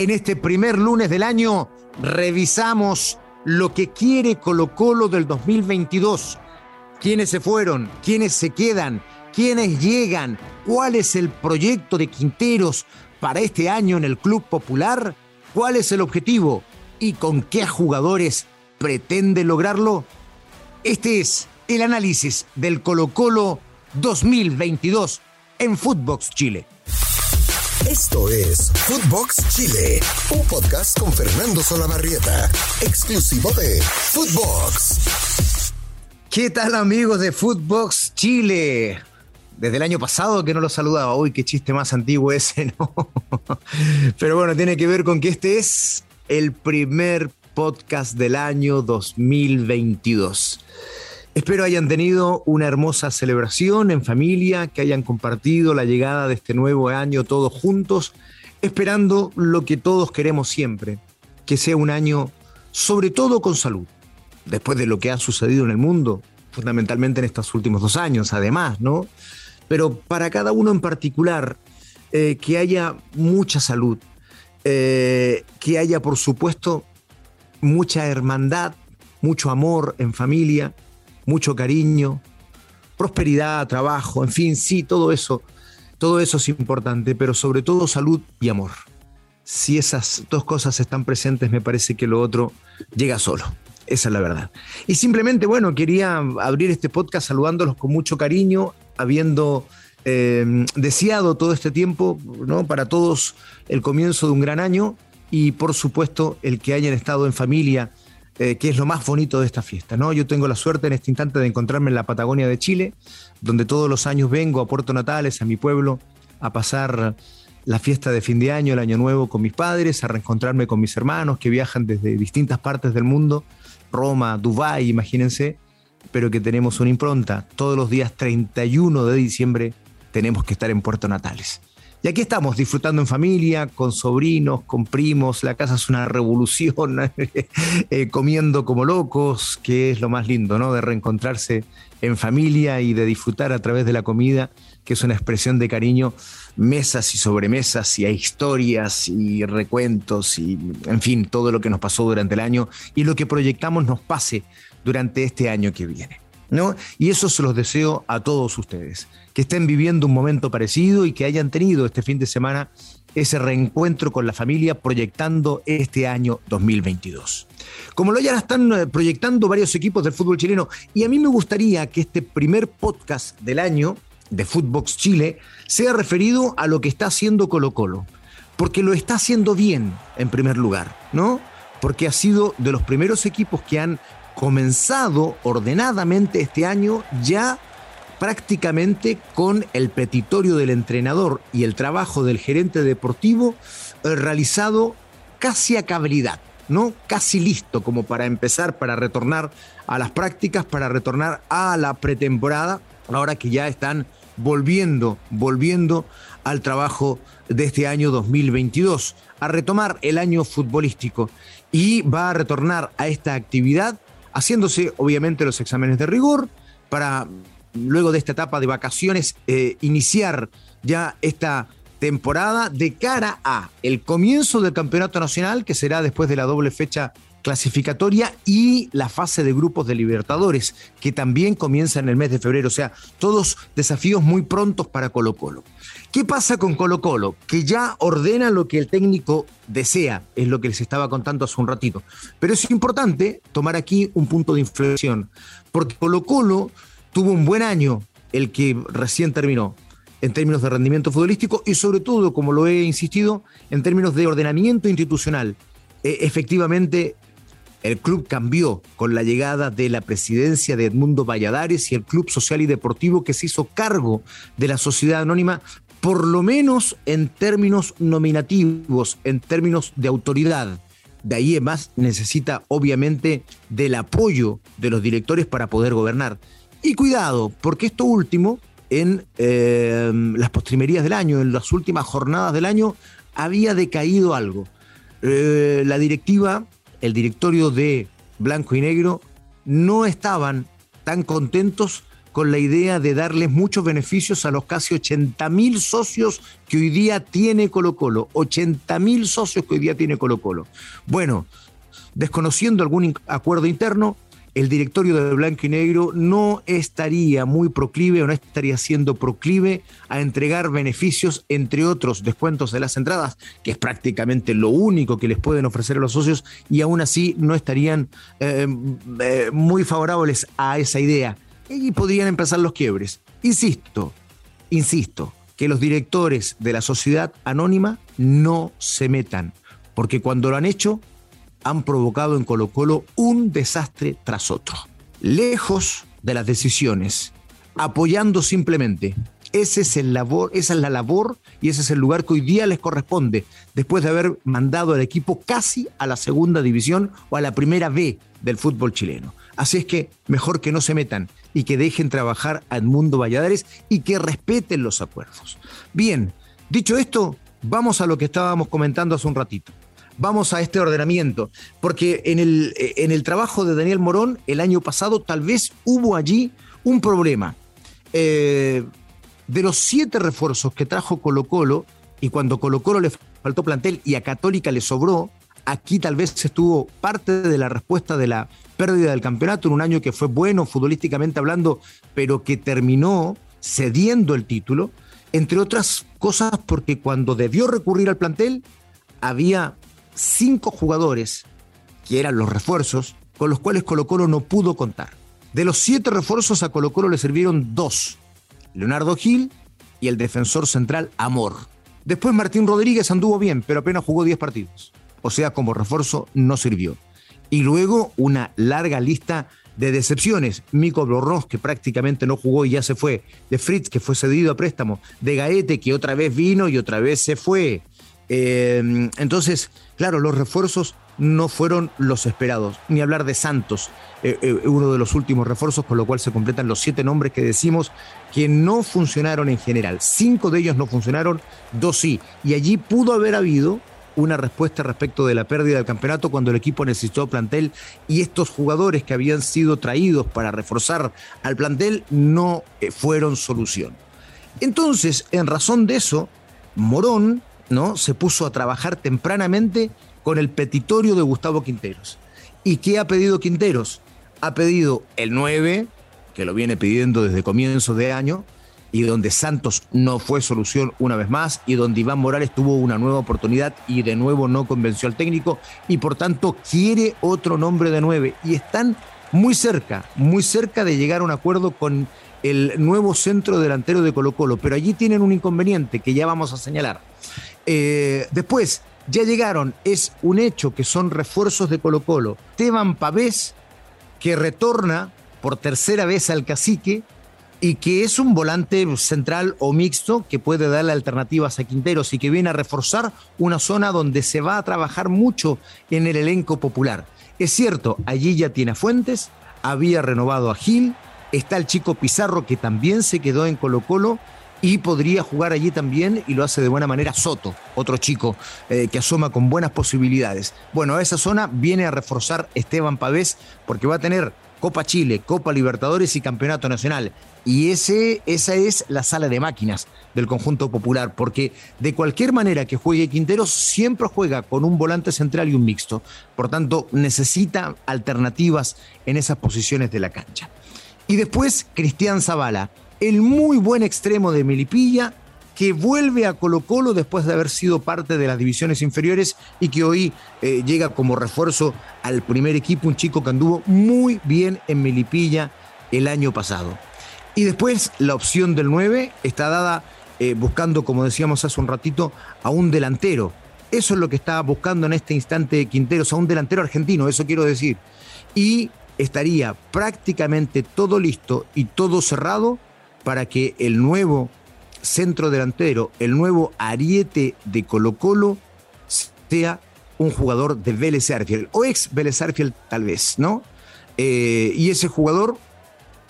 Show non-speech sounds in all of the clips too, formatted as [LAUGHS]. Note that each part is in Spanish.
En este primer lunes del año revisamos lo que quiere Colo Colo del 2022. ¿Quiénes se fueron? ¿Quiénes se quedan? ¿Quiénes llegan? ¿Cuál es el proyecto de Quinteros para este año en el Club Popular? ¿Cuál es el objetivo? ¿Y con qué jugadores pretende lograrlo? Este es el análisis del Colo Colo 2022 en Footbox Chile. Esto es Footbox Chile, un podcast con Fernando Solabarrieta, exclusivo de Footbox. ¿Qué tal amigos de Footbox Chile? Desde el año pasado que no los saludaba. Uy, qué chiste más antiguo ese, [LAUGHS] ¿no? Pero bueno, tiene que ver con que este es el primer podcast del año 2022. Espero hayan tenido una hermosa celebración en familia, que hayan compartido la llegada de este nuevo año todos juntos, esperando lo que todos queremos siempre, que sea un año sobre todo con salud, después de lo que ha sucedido en el mundo, fundamentalmente en estos últimos dos años, además, ¿no? Pero para cada uno en particular, eh, que haya mucha salud, eh, que haya, por supuesto, mucha hermandad, mucho amor en familia, mucho cariño, prosperidad, trabajo, en fin, sí, todo eso, todo eso es importante, pero sobre todo salud y amor. Si esas dos cosas están presentes, me parece que lo otro llega solo. Esa es la verdad. Y simplemente, bueno, quería abrir este podcast saludándolos con mucho cariño, habiendo eh, deseado todo este tiempo, ¿no? Para todos el comienzo de un gran año y, por supuesto, el que hayan estado en familia eh, que es lo más bonito de esta fiesta. ¿no? Yo tengo la suerte en este instante de encontrarme en la Patagonia de Chile, donde todos los años vengo a Puerto Natales, a mi pueblo, a pasar la fiesta de fin de año, el año nuevo con mis padres, a reencontrarme con mis hermanos que viajan desde distintas partes del mundo, Roma, Dubái, imagínense, pero que tenemos una impronta. Todos los días 31 de diciembre tenemos que estar en Puerto Natales. Y aquí estamos disfrutando en familia, con sobrinos, con primos, la casa es una revolución, [LAUGHS] eh, comiendo como locos, que es lo más lindo, ¿no? De reencontrarse en familia y de disfrutar a través de la comida, que es una expresión de cariño, mesas y sobremesas, y hay historias y recuentos, y en fin, todo lo que nos pasó durante el año y lo que proyectamos nos pase durante este año que viene. ¿No? Y eso se los deseo a todos ustedes, que estén viviendo un momento parecido y que hayan tenido este fin de semana ese reencuentro con la familia proyectando este año 2022. Como lo ya están eh, proyectando varios equipos del fútbol chileno, y a mí me gustaría que este primer podcast del año de Footbox Chile sea referido a lo que está haciendo Colo Colo, porque lo está haciendo bien en primer lugar, ¿no? Porque ha sido de los primeros equipos que han comenzado ordenadamente este año ya prácticamente con el petitorio del entrenador y el trabajo del gerente deportivo eh, realizado casi a cabalidad, ¿no? Casi listo como para empezar, para retornar a las prácticas, para retornar a la pretemporada, ahora que ya están volviendo, volviendo al trabajo de este año 2022, a retomar el año futbolístico y va a retornar a esta actividad haciéndose obviamente los exámenes de rigor para luego de esta etapa de vacaciones eh, iniciar ya esta temporada de cara a el comienzo del campeonato nacional que será después de la doble fecha clasificatoria y la fase de grupos de Libertadores, que también comienza en el mes de febrero. O sea, todos desafíos muy prontos para Colo Colo. ¿Qué pasa con Colo Colo? Que ya ordena lo que el técnico desea, es lo que les estaba contando hace un ratito. Pero es importante tomar aquí un punto de inflexión, porque Colo Colo tuvo un buen año, el que recién terminó, en términos de rendimiento futbolístico y sobre todo, como lo he insistido, en términos de ordenamiento institucional. E, efectivamente, el club cambió con la llegada de la presidencia de Edmundo Valladares y el Club Social y Deportivo que se hizo cargo de la sociedad anónima, por lo menos en términos nominativos, en términos de autoridad. De ahí en más necesita obviamente del apoyo de los directores para poder gobernar. Y cuidado, porque esto último, en eh, las postrimerías del año, en las últimas jornadas del año, había decaído algo. Eh, la directiva el directorio de Blanco y Negro no estaban tan contentos con la idea de darles muchos beneficios a los casi 80 mil socios que hoy día tiene Colo Colo. 80 mil socios que hoy día tiene Colo Colo. Bueno, desconociendo algún acuerdo interno, el directorio de Blanco y Negro no estaría muy proclive o no estaría siendo proclive a entregar beneficios, entre otros descuentos de las entradas, que es prácticamente lo único que les pueden ofrecer a los socios, y aún así no estarían eh, eh, muy favorables a esa idea. Y podrían empezar los quiebres. Insisto, insisto, que los directores de la sociedad anónima no se metan, porque cuando lo han hecho, han provocado en Colo Colo un desastre tras otro. Lejos de las decisiones, apoyando simplemente. Ese es el labor, esa es la labor y ese es el lugar que hoy día les corresponde, después de haber mandado al equipo casi a la segunda división o a la primera B del fútbol chileno. Así es que mejor que no se metan y que dejen trabajar a Edmundo Valladares y que respeten los acuerdos. Bien, dicho esto, vamos a lo que estábamos comentando hace un ratito vamos a este ordenamiento, porque en el, en el trabajo de Daniel Morón el año pasado tal vez hubo allí un problema. Eh, de los siete refuerzos que trajo Colo Colo, y cuando Colo Colo le faltó plantel y a Católica le sobró, aquí tal vez estuvo parte de la respuesta de la pérdida del campeonato en un año que fue bueno futbolísticamente hablando, pero que terminó cediendo el título, entre otras cosas porque cuando debió recurrir al plantel había cinco jugadores, que eran los refuerzos, con los cuales Colo Colo no pudo contar. De los siete refuerzos a Colo Colo le sirvieron dos, Leonardo Gil y el defensor central Amor. Después Martín Rodríguez anduvo bien, pero apenas jugó 10 partidos. O sea, como refuerzo no sirvió. Y luego una larga lista de decepciones. Mico Blorros, que prácticamente no jugó y ya se fue. De Fritz, que fue cedido a préstamo. De Gaete, que otra vez vino y otra vez se fue. Eh, entonces, claro, los refuerzos no fueron los esperados. Ni hablar de Santos, eh, eh, uno de los últimos refuerzos, con lo cual se completan los siete nombres que decimos que no funcionaron en general. Cinco de ellos no funcionaron, dos sí. Y allí pudo haber habido una respuesta respecto de la pérdida del campeonato cuando el equipo necesitó plantel y estos jugadores que habían sido traídos para reforzar al plantel no fueron solución. Entonces, en razón de eso, Morón ¿no? Se puso a trabajar tempranamente con el petitorio de Gustavo Quinteros. ¿Y qué ha pedido Quinteros? Ha pedido el 9, que lo viene pidiendo desde comienzos de año, y donde Santos no fue solución una vez más, y donde Iván Morales tuvo una nueva oportunidad y de nuevo no convenció al técnico, y por tanto quiere otro nombre de 9. Y están muy cerca, muy cerca de llegar a un acuerdo con el nuevo centro delantero de Colo Colo, pero allí tienen un inconveniente que ya vamos a señalar. Eh, después, ya llegaron, es un hecho que son refuerzos de Colo Colo. Teban Pavés, que retorna por tercera vez al cacique y que es un volante central o mixto que puede darle alternativas a Quinteros y que viene a reforzar una zona donde se va a trabajar mucho en el elenco popular. Es cierto, allí ya tiene Fuentes, había renovado a Gil, está el chico Pizarro que también se quedó en Colo Colo y podría jugar allí también y lo hace de buena manera Soto, otro chico eh, que asoma con buenas posibilidades. Bueno, a esa zona viene a reforzar Esteban Pavés porque va a tener Copa Chile, Copa Libertadores y Campeonato Nacional. Y ese, esa es la sala de máquinas del conjunto popular, porque de cualquier manera que juegue Quinteros, siempre juega con un volante central y un mixto. Por tanto, necesita alternativas en esas posiciones de la cancha. Y después, Cristian Zavala el muy buen extremo de Melipilla, que vuelve a Colo Colo después de haber sido parte de las divisiones inferiores y que hoy eh, llega como refuerzo al primer equipo, un chico que anduvo muy bien en Melipilla el año pasado. Y después la opción del 9 está dada eh, buscando, como decíamos hace un ratito, a un delantero. Eso es lo que está buscando en este instante Quinteros, a un delantero argentino, eso quiero decir. Y estaría prácticamente todo listo y todo cerrado para que el nuevo centro delantero, el nuevo ariete de Colo Colo, sea un jugador de Vélez Arfield, o ex Vélez Arfield tal vez, ¿no? Eh, y ese jugador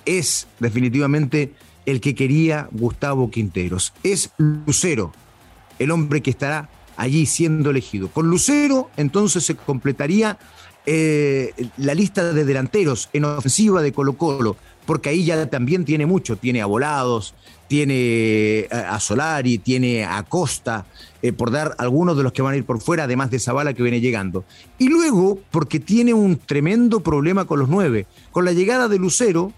es definitivamente el que quería Gustavo Quinteros. Es Lucero, el hombre que estará allí siendo elegido. Con Lucero entonces se completaría eh, la lista de delanteros en ofensiva de Colo Colo porque ahí ya también tiene mucho, tiene a Volados, tiene eh, a Solari, tiene a Costa, eh, por dar algunos de los que van a ir por fuera, además de Zavala que viene llegando. Y luego, porque tiene un tremendo problema con los nueve. Con la llegada de Lucero,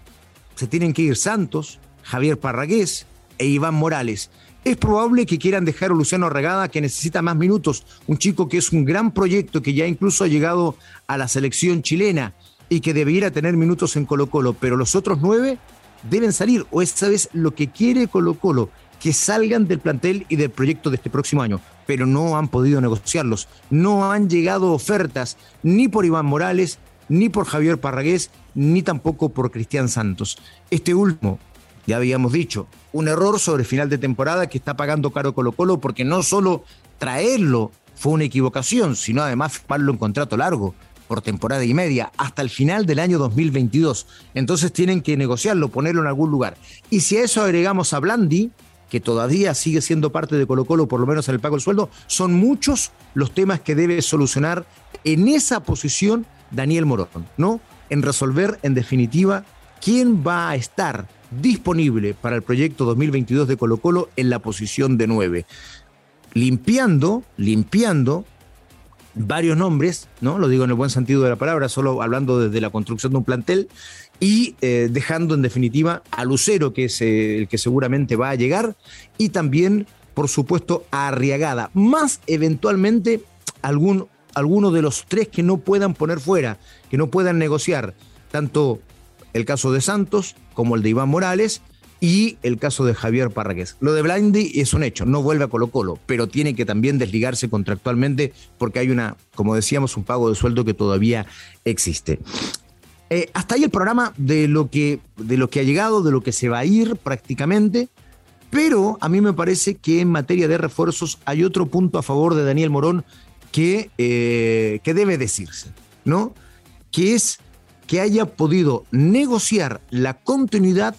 se tienen que ir Santos, Javier Parragués e Iván Morales. Es probable que quieran dejar a Luciano Regada, que necesita más minutos, un chico que es un gran proyecto, que ya incluso ha llegado a la selección chilena y que debiera tener minutos en Colo Colo, pero los otros nueve deben salir, o esta vez lo que quiere Colo Colo, que salgan del plantel y del proyecto de este próximo año, pero no han podido negociarlos, no han llegado ofertas ni por Iván Morales, ni por Javier Parragués, ni tampoco por Cristian Santos. Este último, ya habíamos dicho, un error sobre final de temporada que está pagando caro Colo Colo porque no solo traerlo fue una equivocación, sino además firmarlo en contrato largo por temporada y media hasta el final del año 2022. Entonces tienen que negociarlo, ponerlo en algún lugar. Y si a eso agregamos a Blandi, que todavía sigue siendo parte de Colo Colo, por lo menos en el pago del sueldo, son muchos los temas que debe solucionar en esa posición Daniel Morón, ¿no? En resolver en definitiva quién va a estar disponible para el proyecto 2022 de Colo Colo en la posición de 9. Limpiando, limpiando varios nombres, ¿no? Lo digo en el buen sentido de la palabra, solo hablando desde la construcción de un plantel y eh, dejando en definitiva a Lucero, que es eh, el que seguramente va a llegar, y también, por supuesto, a Arriagada, más eventualmente algún, alguno de los tres que no puedan poner fuera, que no puedan negociar, tanto el caso de Santos como el de Iván Morales, y el caso de Javier Parragués. Lo de Blindy es un hecho, no vuelve a Colo Colo, pero tiene que también desligarse contractualmente porque hay una, como decíamos, un pago de sueldo que todavía existe. Eh, hasta ahí el programa de lo, que, de lo que ha llegado, de lo que se va a ir prácticamente, pero a mí me parece que en materia de refuerzos hay otro punto a favor de Daniel Morón que, eh, que debe decirse, ¿no? Que es que haya podido negociar la continuidad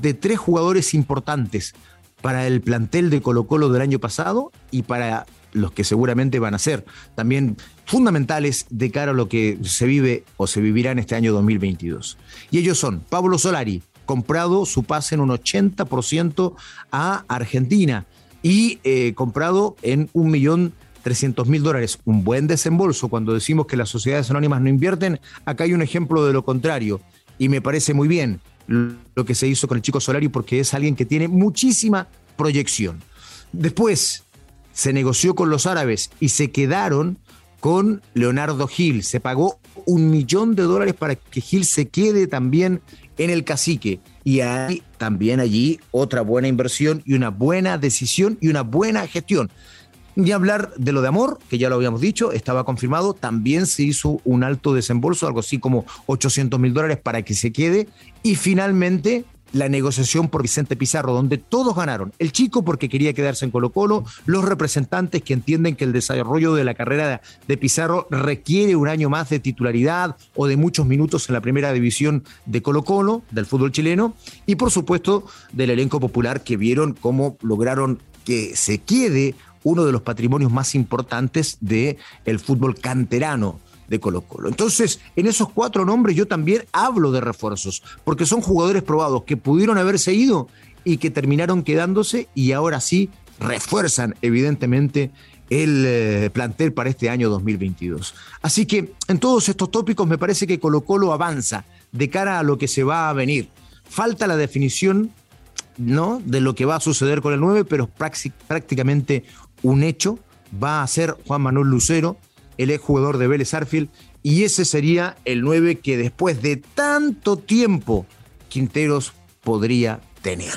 de tres jugadores importantes para el plantel de Colo Colo del año pasado y para los que seguramente van a ser también fundamentales de cara a lo que se vive o se vivirá en este año 2022. Y ellos son Pablo Solari, comprado su pase en un 80% a Argentina y eh, comprado en un millón mil dólares, un buen desembolso. Cuando decimos que las sociedades anónimas no invierten, acá hay un ejemplo de lo contrario y me parece muy bien lo que se hizo con el chico Solari porque es alguien que tiene muchísima proyección. Después se negoció con los árabes y se quedaron con Leonardo Gil. Se pagó un millón de dólares para que Gil se quede también en el cacique. Y hay también allí otra buena inversión y una buena decisión y una buena gestión. Ni hablar de lo de amor, que ya lo habíamos dicho, estaba confirmado, también se hizo un alto desembolso, algo así como 800 mil dólares para que se quede. Y finalmente la negociación por Vicente Pizarro, donde todos ganaron. El chico porque quería quedarse en Colo Colo, los representantes que entienden que el desarrollo de la carrera de Pizarro requiere un año más de titularidad o de muchos minutos en la primera división de Colo Colo, del fútbol chileno, y por supuesto del elenco popular que vieron cómo lograron que se quede uno de los patrimonios más importantes del el fútbol canterano de Colo Colo. Entonces, en esos cuatro nombres yo también hablo de refuerzos, porque son jugadores probados que pudieron haberse ido y que terminaron quedándose y ahora sí refuerzan evidentemente el eh, plantel para este año 2022. Así que en todos estos tópicos me parece que Colo Colo avanza de cara a lo que se va a venir. Falta la definición ¿no? de lo que va a suceder con el 9, pero prácticamente un hecho, va a ser Juan Manuel Lucero, el ex jugador de Vélez Arfield, y ese sería el 9 que después de tanto tiempo Quinteros podría tener.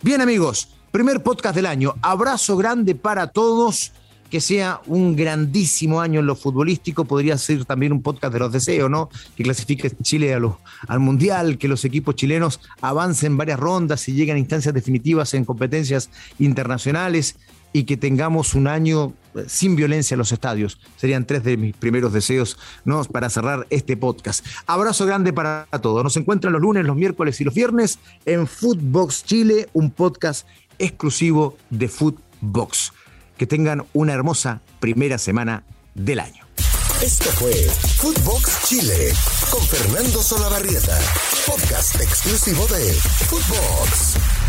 Bien amigos, primer podcast del año, abrazo grande para todos, que sea un grandísimo año en lo futbolístico, podría ser también un podcast de los deseos, ¿no? Que clasifique Chile al Mundial, que los equipos chilenos avancen varias rondas y lleguen a instancias definitivas en competencias internacionales y que tengamos un año eh, sin violencia en los estadios. Serían tres de mis primeros deseos ¿no? para cerrar este podcast. Abrazo grande para todos. Nos encuentran los lunes, los miércoles y los viernes en Footbox Chile, un podcast exclusivo de Footbox. Que tengan una hermosa primera semana del año. Esto fue Footbox Chile con Fernando Solabarrieta, podcast exclusivo de Footbox.